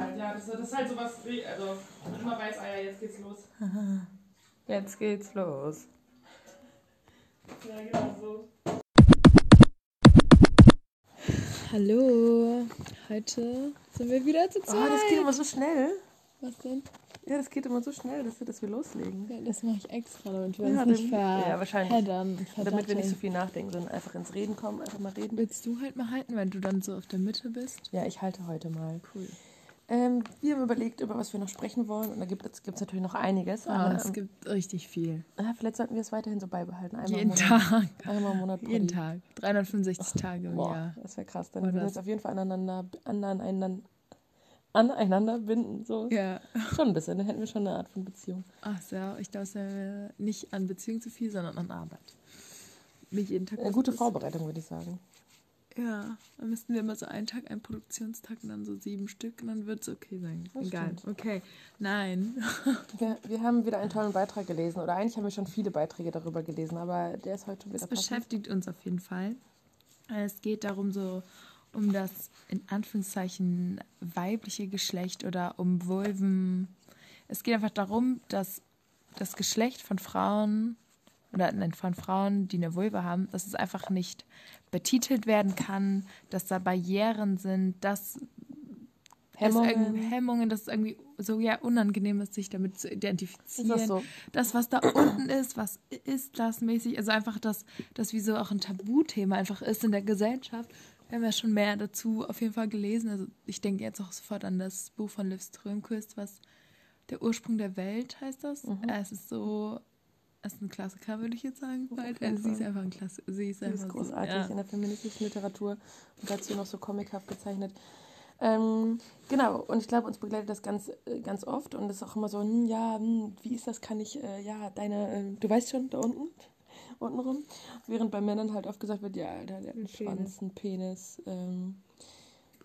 halt, ja. Das, das ist halt sowas, also man immer weiß, ah ja, jetzt geht's los. Jetzt geht's los. Ja, genau so. Hallo, heute sind wir wieder zu Oh, zweit. das geht immer so schnell. Was denn? Ja, das geht immer so schnell, dass wir, dass wir loslegen. Ja, das mache ich extra, damit wir Ja, uns nicht ver ja, wahrscheinlich. und Damit wir nicht so viel nachdenken, sondern einfach ins Reden kommen, einfach mal reden. Willst du halt mal halten, wenn du dann so auf der Mitte bist? Ja, ich halte heute mal. Cool. Ähm, wir haben überlegt, über was wir noch sprechen wollen. Und da gibt es natürlich noch einiges. Ah, aber es ähm, gibt richtig viel. ja, vielleicht sollten wir es weiterhin so beibehalten. Einmal Jeden Monat, Tag. Einmal im Monat. Jeden. Tag. 365 Tage im Boah, Jahr. das wäre krass. Dann würden wir uns auf jeden Fall aneinander, aneinander, aneinander binden. So. Ja. Schon ein bisschen. Dann hätten wir schon eine Art von Beziehung. Ach so, ich glaube, es wäre nicht an Beziehung zu viel, sondern an Arbeit. Nicht jeden Tag. Eine gute. Vorbereitung, würde ich sagen. Ja, dann müssten wir immer so einen Tag, einen Produktionstag und dann so sieben Stück und dann wird es okay sein. Das Egal. stimmt. Okay. Nein. Wir, wir haben wieder einen tollen Beitrag gelesen. Oder eigentlich haben wir schon viele Beiträge darüber gelesen, aber der ist heute wieder Das passend. beschäftigt uns auf jeden Fall. Es geht darum, so um das in Anführungszeichen weibliche Geschlecht oder um Vulven. Es geht einfach darum, dass das Geschlecht von Frauen oder von Frauen, die eine Vulva haben, dass es einfach nicht betitelt werden kann, dass da Barrieren sind, dass Hemmungen. es irgendwie Hemmungen, dass es irgendwie so ja unangenehm ist, sich damit zu identifizieren das so? das, was da unten ist, was ist das mäßig? Also einfach, dass das wie so auch ein Tabuthema einfach ist in der Gesellschaft. Wir haben ja schon mehr dazu auf jeden Fall gelesen. Also ich denke jetzt auch sofort an das Buch von Liv Strömquist, was Der Ursprung der Welt heißt das. Mhm. Es ist so, ist ein Klassiker, würde ich jetzt sagen. Weil, also sie ist einfach ein Klassiker. Sie ist einfach ist großartig So, ja. in der feministischen Literatur und dazu noch so comichaft gezeichnet. Ähm, genau, und ich glaube, uns begleitet das ganz, äh, ganz oft und es ist auch immer so, hm, ja, hm, wie ist das, kann ich, äh, ja, deine, äh, du weißt schon, da unten, unten rum. Während bei Männern halt oft gesagt wird, ja, Alter, der hat einen Ein. Schwanz, einen Penis. Ähm,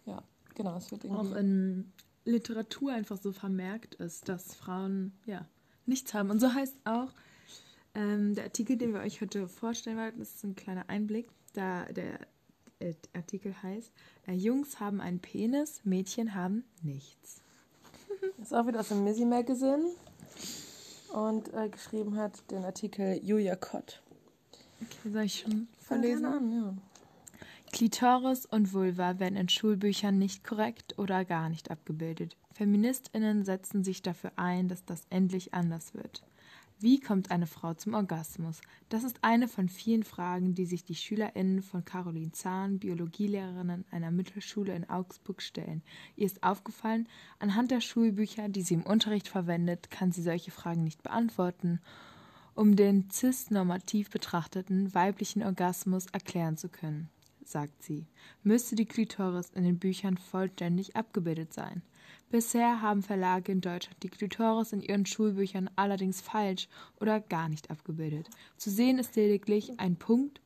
ja, genau, es wird irgendwie... auch in Literatur einfach so vermerkt ist, dass Frauen ja nichts haben. Und so heißt auch ähm, der Artikel, den wir euch heute vorstellen wollten, das ist ein kleiner Einblick. Da der äh, Artikel heißt: äh, Jungs haben einen Penis, Mädchen haben nichts. Ist auch wieder aus dem Missy Magazine und äh, geschrieben hat den Artikel Julia Kott. Okay, soll ich schon verlesen? an, ja. Klitoris und Vulva werden in Schulbüchern nicht korrekt oder gar nicht abgebildet. Feministinnen setzen sich dafür ein, dass das endlich anders wird. Wie kommt eine Frau zum Orgasmus? Das ist eine von vielen Fragen, die sich die SchülerInnen von Caroline Zahn, Biologielehrerin einer Mittelschule in Augsburg, stellen. Ihr ist aufgefallen, anhand der Schulbücher, die sie im Unterricht verwendet, kann sie solche Fragen nicht beantworten. Um den cis-normativ betrachteten weiblichen Orgasmus erklären zu können sagt sie, müsste die Klitoris in den Büchern vollständig abgebildet sein. Bisher haben Verlage in Deutschland die Klitoris in ihren Schulbüchern allerdings falsch oder gar nicht abgebildet. Zu sehen ist lediglich ein Punkt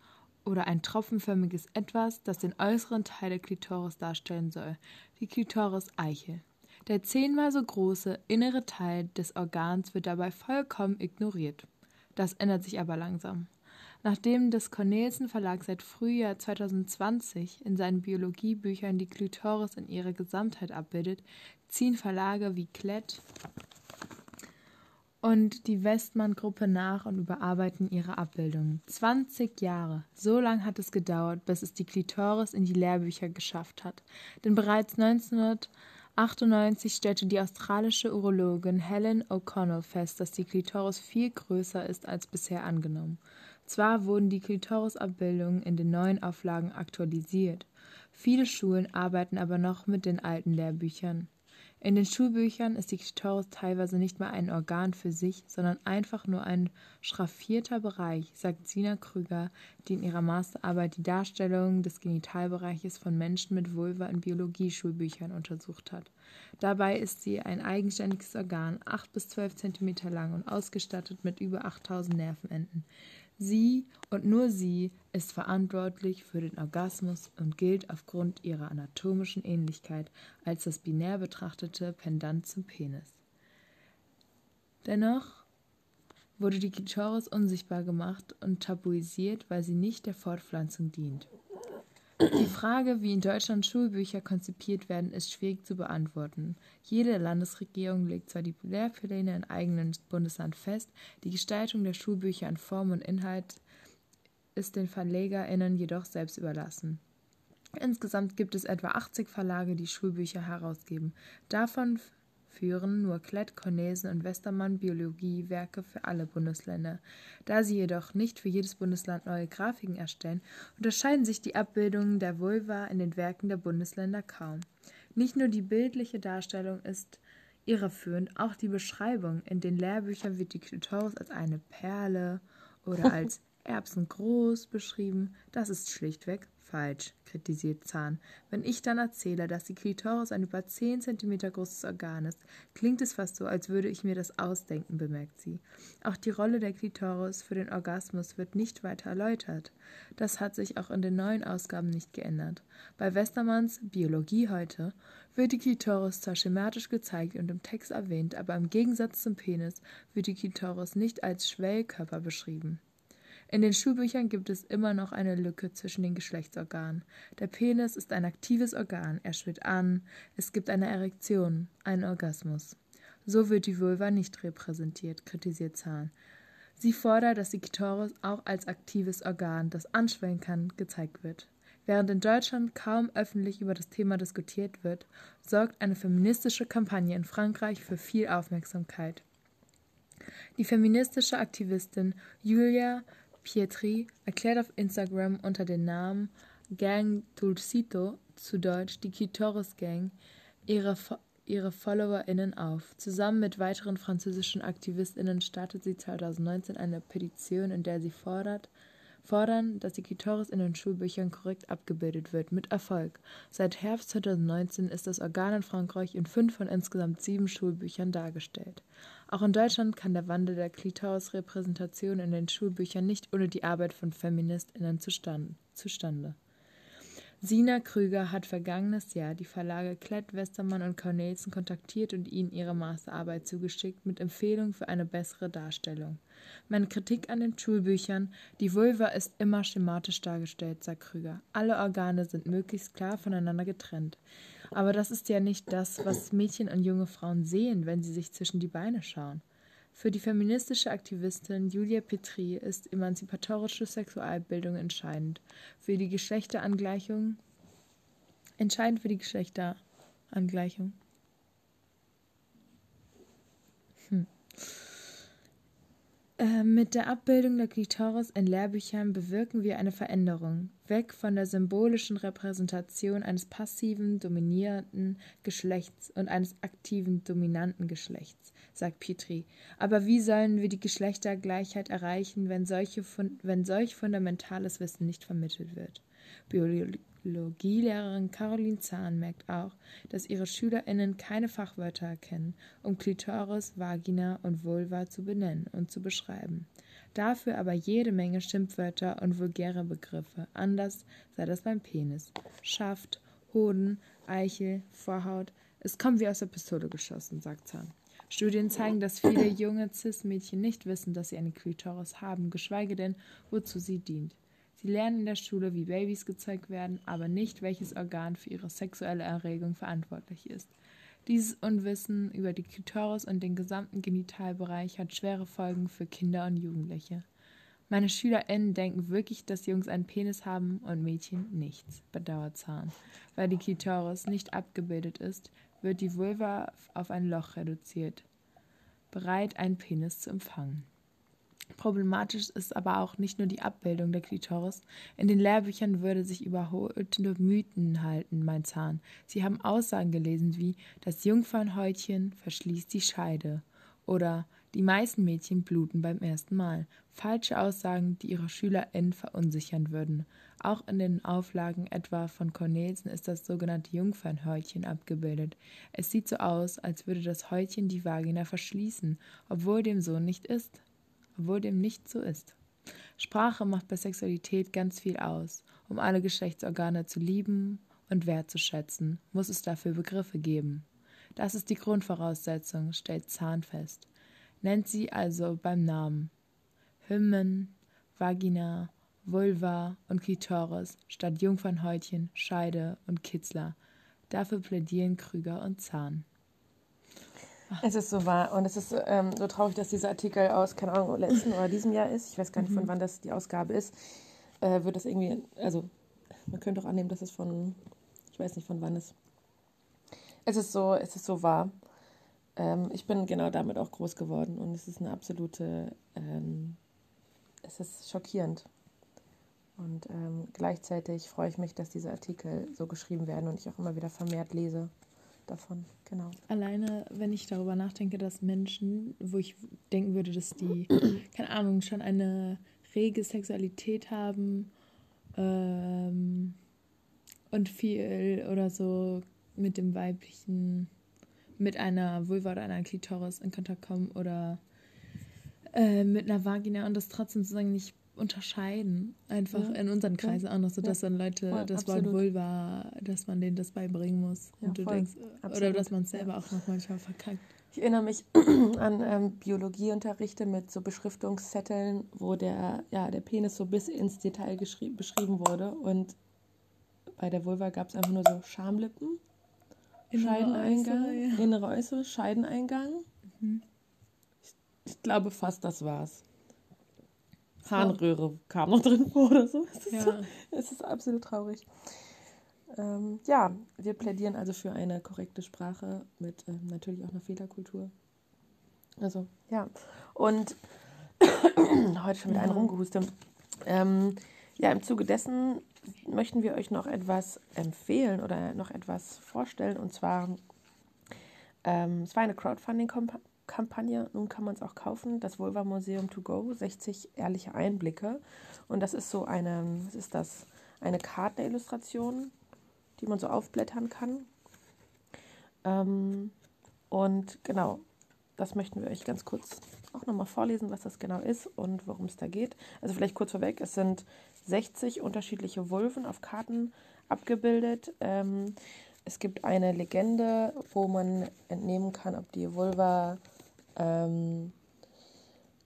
oder ein tropfenförmiges Etwas, das den äußeren Teil der Klitoris darstellen soll, die Klitoris-Eichel. Der zehnmal so große innere Teil des Organs wird dabei vollkommen ignoriert. Das ändert sich aber langsam. Nachdem des Cornelsen Verlag seit Frühjahr 2020 in seinen Biologiebüchern die Klitoris in ihrer Gesamtheit abbildet, ziehen Verlage wie Klett und die Westmann-Gruppe nach und überarbeiten ihre Abbildungen. 20 Jahre. So lang hat es gedauert, bis es die Klitoris in die Lehrbücher geschafft hat. Denn bereits 1998 stellte die australische Urologin Helen O'Connell fest, dass die Klitoris viel größer ist als bisher angenommen. Zwar wurden die Klitoris-Abbildungen in den neuen Auflagen aktualisiert. Viele Schulen arbeiten aber noch mit den alten Lehrbüchern. In den Schulbüchern ist die Klitoris teilweise nicht mal ein Organ für sich, sondern einfach nur ein schraffierter Bereich, sagt Sina Krüger, die in ihrer Masterarbeit die Darstellung des Genitalbereiches von Menschen mit Vulva in Biologieschulbüchern untersucht hat. Dabei ist sie ein eigenständiges Organ, 8 bis 12 Zentimeter lang und ausgestattet mit über 8000 Nervenenden. Sie und nur sie ist verantwortlich für den Orgasmus und gilt aufgrund ihrer anatomischen Ähnlichkeit als das binär betrachtete Pendant zum Penis. Dennoch wurde die Klitoris unsichtbar gemacht und tabuisiert, weil sie nicht der Fortpflanzung dient. Die Frage, wie in Deutschland Schulbücher konzipiert werden, ist schwierig zu beantworten. Jede Landesregierung legt zwar die Lehrpläne im eigenen Bundesland fest, die Gestaltung der Schulbücher in Form und Inhalt ist den VerlegerInnen jedoch selbst überlassen. Insgesamt gibt es etwa 80 Verlage, die Schulbücher herausgeben. Davon führen nur Klett, Cornelsen und Westermann Biologiewerke für alle Bundesländer. Da sie jedoch nicht für jedes Bundesland neue Grafiken erstellen, unterscheiden sich die Abbildungen der Vulva in den Werken der Bundesländer kaum. Nicht nur die bildliche Darstellung ist irreführend, auch die Beschreibung. In den Lehrbüchern wird die Klitoris als eine Perle oder als erbsengroß beschrieben. Das ist schlichtweg falsch, kritisiert Zahn. Wenn ich dann erzähle, dass die Klitoris ein über 10 cm großes Organ ist, klingt es fast so, als würde ich mir das ausdenken, bemerkt sie. Auch die Rolle der Klitoris für den Orgasmus wird nicht weiter erläutert. Das hat sich auch in den neuen Ausgaben nicht geändert. Bei Westermanns Biologie heute wird die Klitoris zwar schematisch gezeigt und im Text erwähnt, aber im Gegensatz zum Penis wird die Klitoris nicht als Schwellkörper beschrieben. In den Schulbüchern gibt es immer noch eine Lücke zwischen den Geschlechtsorganen. Der Penis ist ein aktives Organ, er schwillt an, es gibt eine Erektion, einen Orgasmus. So wird die Vulva nicht repräsentiert, kritisiert Zahn. Sie fordert, dass die Klitoris auch als aktives Organ, das anschwellen kann, gezeigt wird. Während in Deutschland kaum öffentlich über das Thema diskutiert wird, sorgt eine feministische Kampagne in Frankreich für viel Aufmerksamkeit. Die feministische Aktivistin Julia Pietri erklärt auf Instagram unter dem Namen Gang Dulcito, zu Deutsch die Kitoris Gang, ihre, ihre FollowerInnen auf. Zusammen mit weiteren französischen AktivistInnen startet sie 2019 eine Petition, in der sie fordert, fordern, dass die Klitoris in den Schulbüchern korrekt abgebildet wird, mit Erfolg. Seit Herbst 2019 ist das Organ in Frankreich in fünf von insgesamt sieben Schulbüchern dargestellt. Auch in Deutschland kann der Wandel der Klitoris-Repräsentation in den Schulbüchern nicht ohne die Arbeit von FeministInnen zustande. Sina Krüger hat vergangenes Jahr die Verlage Klett, Westermann und Cornelsen kontaktiert und ihnen ihre Masterarbeit zugeschickt mit Empfehlungen für eine bessere Darstellung. Meine Kritik an den Schulbüchern, die Vulva ist immer schematisch dargestellt, sagt Krüger. Alle Organe sind möglichst klar voneinander getrennt. Aber das ist ja nicht das, was Mädchen und junge Frauen sehen, wenn sie sich zwischen die Beine schauen. Für die feministische Aktivistin Julia Petri ist emanzipatorische Sexualbildung entscheidend. Für die Geschlechterangleichung entscheidend für die Geschlechterangleichung. Hm. Äh, mit der Abbildung der Klitoris in Lehrbüchern bewirken wir eine Veränderung, weg von der symbolischen Repräsentation eines passiven, dominierenden Geschlechts und eines aktiven, dominanten Geschlechts, sagt Petri. Aber wie sollen wir die Geschlechtergleichheit erreichen, wenn, solche, wenn solch fundamentales Wissen nicht vermittelt wird? Biologie Biologielehrerin Caroline Zahn merkt auch, dass ihre SchülerInnen keine Fachwörter erkennen, um Klitoris, Vagina und Vulva zu benennen und zu beschreiben. Dafür aber jede Menge Schimpfwörter und vulgäre Begriffe. Anders sei das beim Penis. Schaft, Hoden, Eichel, Vorhaut. Es kommt wie aus der Pistole geschossen, sagt Zahn. Studien zeigen, dass viele junge Cis-Mädchen nicht wissen, dass sie eine Klitoris haben, geschweige denn, wozu sie dient. Sie lernen in der Schule, wie Babys gezeigt werden, aber nicht, welches Organ für ihre sexuelle Erregung verantwortlich ist. Dieses Unwissen über die Klitoris und den gesamten Genitalbereich hat schwere Folgen für Kinder und Jugendliche. Meine SchülerInnen denken wirklich, dass Jungs einen Penis haben und Mädchen nichts, bedauert Zahn. Weil die Klitoris nicht abgebildet ist, wird die Vulva auf ein Loch reduziert, bereit, einen Penis zu empfangen. Problematisch ist aber auch nicht nur die Abbildung der Klitoris. In den Lehrbüchern würde sich überholte Mythen halten, mein Zahn. Sie haben Aussagen gelesen wie das Jungfernhäutchen verschließt die Scheide oder die meisten Mädchen bluten beim ersten Mal. Falsche Aussagen, die ihre SchülerInnen verunsichern würden. Auch in den Auflagen etwa von Cornelsen ist das sogenannte Jungfernhäutchen abgebildet. Es sieht so aus, als würde das Häutchen die Vagina verschließen, obwohl dem so nicht ist obwohl dem nicht so ist. Sprache macht bei Sexualität ganz viel aus. Um alle Geschlechtsorgane zu lieben und wertzuschätzen, muss es dafür Begriffe geben. Das ist die Grundvoraussetzung, stellt Zahn fest. Nennt sie also beim Namen. Hymen, Vagina, Vulva und Klitoris statt Jungfernhäutchen, Scheide und Kitzler. Dafür plädieren Krüger und Zahn. Es ist so wahr und es ist ähm, so traurig, dass dieser Artikel aus, keine Ahnung, letzten oder diesem Jahr ist. Ich weiß gar nicht, von wann das die Ausgabe ist. Äh, wird das irgendwie, also man könnte auch annehmen, dass es von, ich weiß nicht, von wann es. Es ist so, es ist so wahr. Ähm, ich bin genau damit auch groß geworden und es ist eine absolute, ähm, es ist schockierend. Und ähm, gleichzeitig freue ich mich, dass diese Artikel so geschrieben werden und ich auch immer wieder vermehrt lese davon. Genau. Alleine, wenn ich darüber nachdenke, dass Menschen, wo ich denken würde, dass die, keine Ahnung, schon eine rege Sexualität haben ähm, und viel oder so mit dem weiblichen, mit einer Vulva oder einer Klitoris in Kontakt kommen oder äh, mit einer Vagina und das trotzdem sozusagen nicht unterscheiden. Einfach ja. in unseren Kreisen ja. auch noch so, dass ja. dann Leute Voll, das absolut. Wort Vulva, dass man denen das beibringen muss. und du voll. denkst, absolut. oder dass man es selber auch noch manchmal verkackt. Ich erinnere mich an ähm, Biologieunterrichte mit so Beschriftungszetteln, wo der, ja, der Penis so bis ins Detail beschrieben wurde. Und bei der Vulva gab es einfach nur so Schamlippen, innere Scheideneingang, äußere, innere äußere Scheideneingang. Mhm. Ich, ich glaube fast, das war's. Harnröhre kam noch drin vor oder so. Es ist, ja. es ist absolut traurig. Ähm, ja, wir plädieren also für eine korrekte Sprache mit ähm, natürlich auch einer Fehlerkultur. Also, ja. Und heute schon mit ja. einem rumgehustet. Ähm, ja, im Zuge dessen möchten wir euch noch etwas empfehlen oder noch etwas vorstellen. Und zwar, ähm, es war eine Crowdfunding-Kampagne Kampagne. Nun kann man es auch kaufen. Das Vulva Museum to go, 60 ehrliche Einblicke. Und das ist so eine, was ist das? Eine Kartenillustration, die man so aufblättern kann. Ähm, und genau, das möchten wir euch ganz kurz auch nochmal vorlesen, was das genau ist und worum es da geht. Also vielleicht kurz vorweg, es sind 60 unterschiedliche Vulven auf Karten abgebildet. Ähm, es gibt eine Legende, wo man entnehmen kann, ob die Vulva ähm,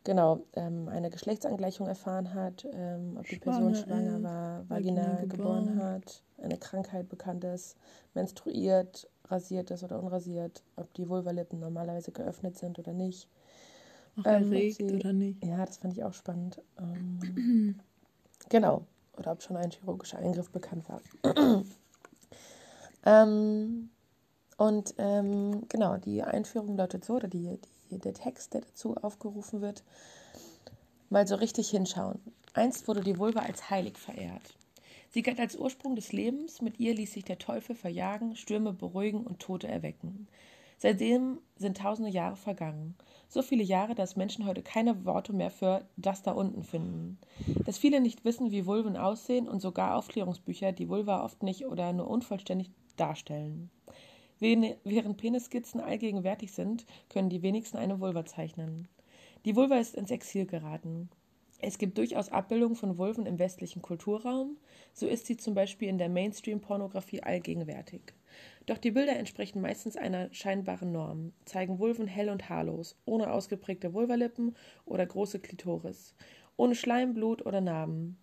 genau, ähm, eine Geschlechtsangleichung erfahren hat, ähm, ob die Person schwanger war, Vagina geboren. geboren hat, eine Krankheit bekannt ist, menstruiert, rasiert ist oder unrasiert, ob die Vulvalippen normalerweise geöffnet sind oder nicht. Auch ähm, erregt sie, oder nicht? Ja, das fand ich auch spannend. Ähm, genau. Oder ob schon ein chirurgischer Eingriff bekannt war. ähm, und ähm, genau, die Einführung lautet so, oder die, der Text, der dazu aufgerufen wird, mal so richtig hinschauen. Einst wurde die Vulva als heilig verehrt. Sie galt als Ursprung des Lebens, mit ihr ließ sich der Teufel verjagen, Stürme beruhigen und Tote erwecken. Seitdem sind tausende Jahre vergangen. So viele Jahre, dass Menschen heute keine Worte mehr für das da unten finden. Dass viele nicht wissen, wie Vulven aussehen und sogar Aufklärungsbücher die Vulva oft nicht oder nur unvollständig darstellen. Während Penisskizzen allgegenwärtig sind, können die wenigsten eine Vulva zeichnen. Die Vulva ist ins Exil geraten. Es gibt durchaus Abbildungen von Vulven im westlichen Kulturraum, so ist sie zum Beispiel in der Mainstream-Pornografie allgegenwärtig. Doch die Bilder entsprechen meistens einer scheinbaren Norm, zeigen Vulven hell und haarlos, ohne ausgeprägte Vulvalippen oder große Klitoris, ohne Schleim, Blut oder Narben.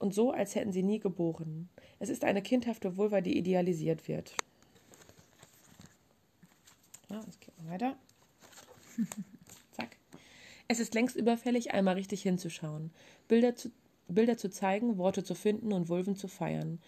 Und so, als hätten sie nie geboren. Es ist eine kindhafte Vulva, die idealisiert wird. Ja, es geht mal weiter. Zack. Es ist längst überfällig, einmal richtig hinzuschauen, Bilder zu, Bilder zu zeigen, Worte zu finden und Vulven zu feiern.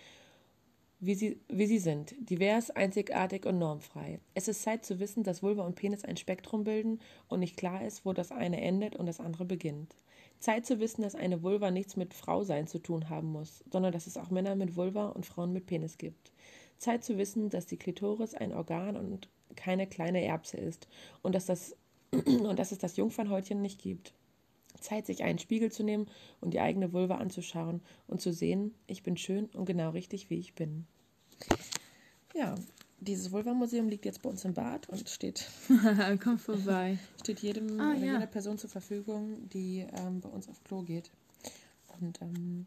Wie sie, wie sie sind, divers, einzigartig und normfrei. Es ist Zeit zu wissen, dass Vulva und Penis ein Spektrum bilden und nicht klar ist, wo das eine endet und das andere beginnt. Zeit zu wissen, dass eine Vulva nichts mit Frausein zu tun haben muss, sondern dass es auch Männer mit Vulva und Frauen mit Penis gibt. Zeit zu wissen, dass die Klitoris ein Organ und keine kleine Erbse ist und dass, das, und dass es das Jungfernhäutchen nicht gibt. Zeit, sich einen Spiegel zu nehmen und die eigene Vulva anzuschauen und zu sehen, ich bin schön und genau richtig, wie ich bin. Ja, dieses Vulva-Museum liegt jetzt bei uns im Bad und steht, Komm vorbei. steht jedem ah, ja. jeder Person zur Verfügung, die ähm, bei uns auf Klo geht. Und ähm,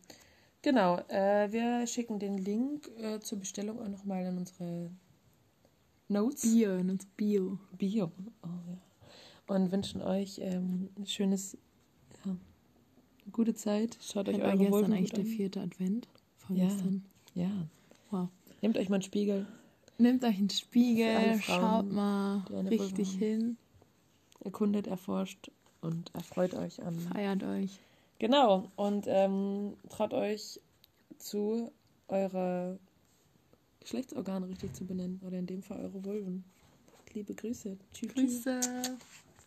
genau, äh, wir schicken den Link äh, zur Bestellung auch nochmal in unsere Notes. Bio, in uns Bio. Bio, oh ja. Und wünschen euch ähm, ein schönes, ja, gute Zeit. Schaut euch eure gestern Vulven eigentlich gut der an. vierte Advent? Ja. Vorgestern. Ja. Wow. Nehmt euch mal einen Spiegel. Nehmt euch einen Spiegel, schaut mal eine richtig hin, Erkundet, erforscht und erfreut euch an. feiert euch. Genau. Und ähm, traut euch zu, eure Geschlechtsorgane richtig zu benennen. Oder in dem Fall eure Vulven. Liebe Grüße. Tschüss. Grüße.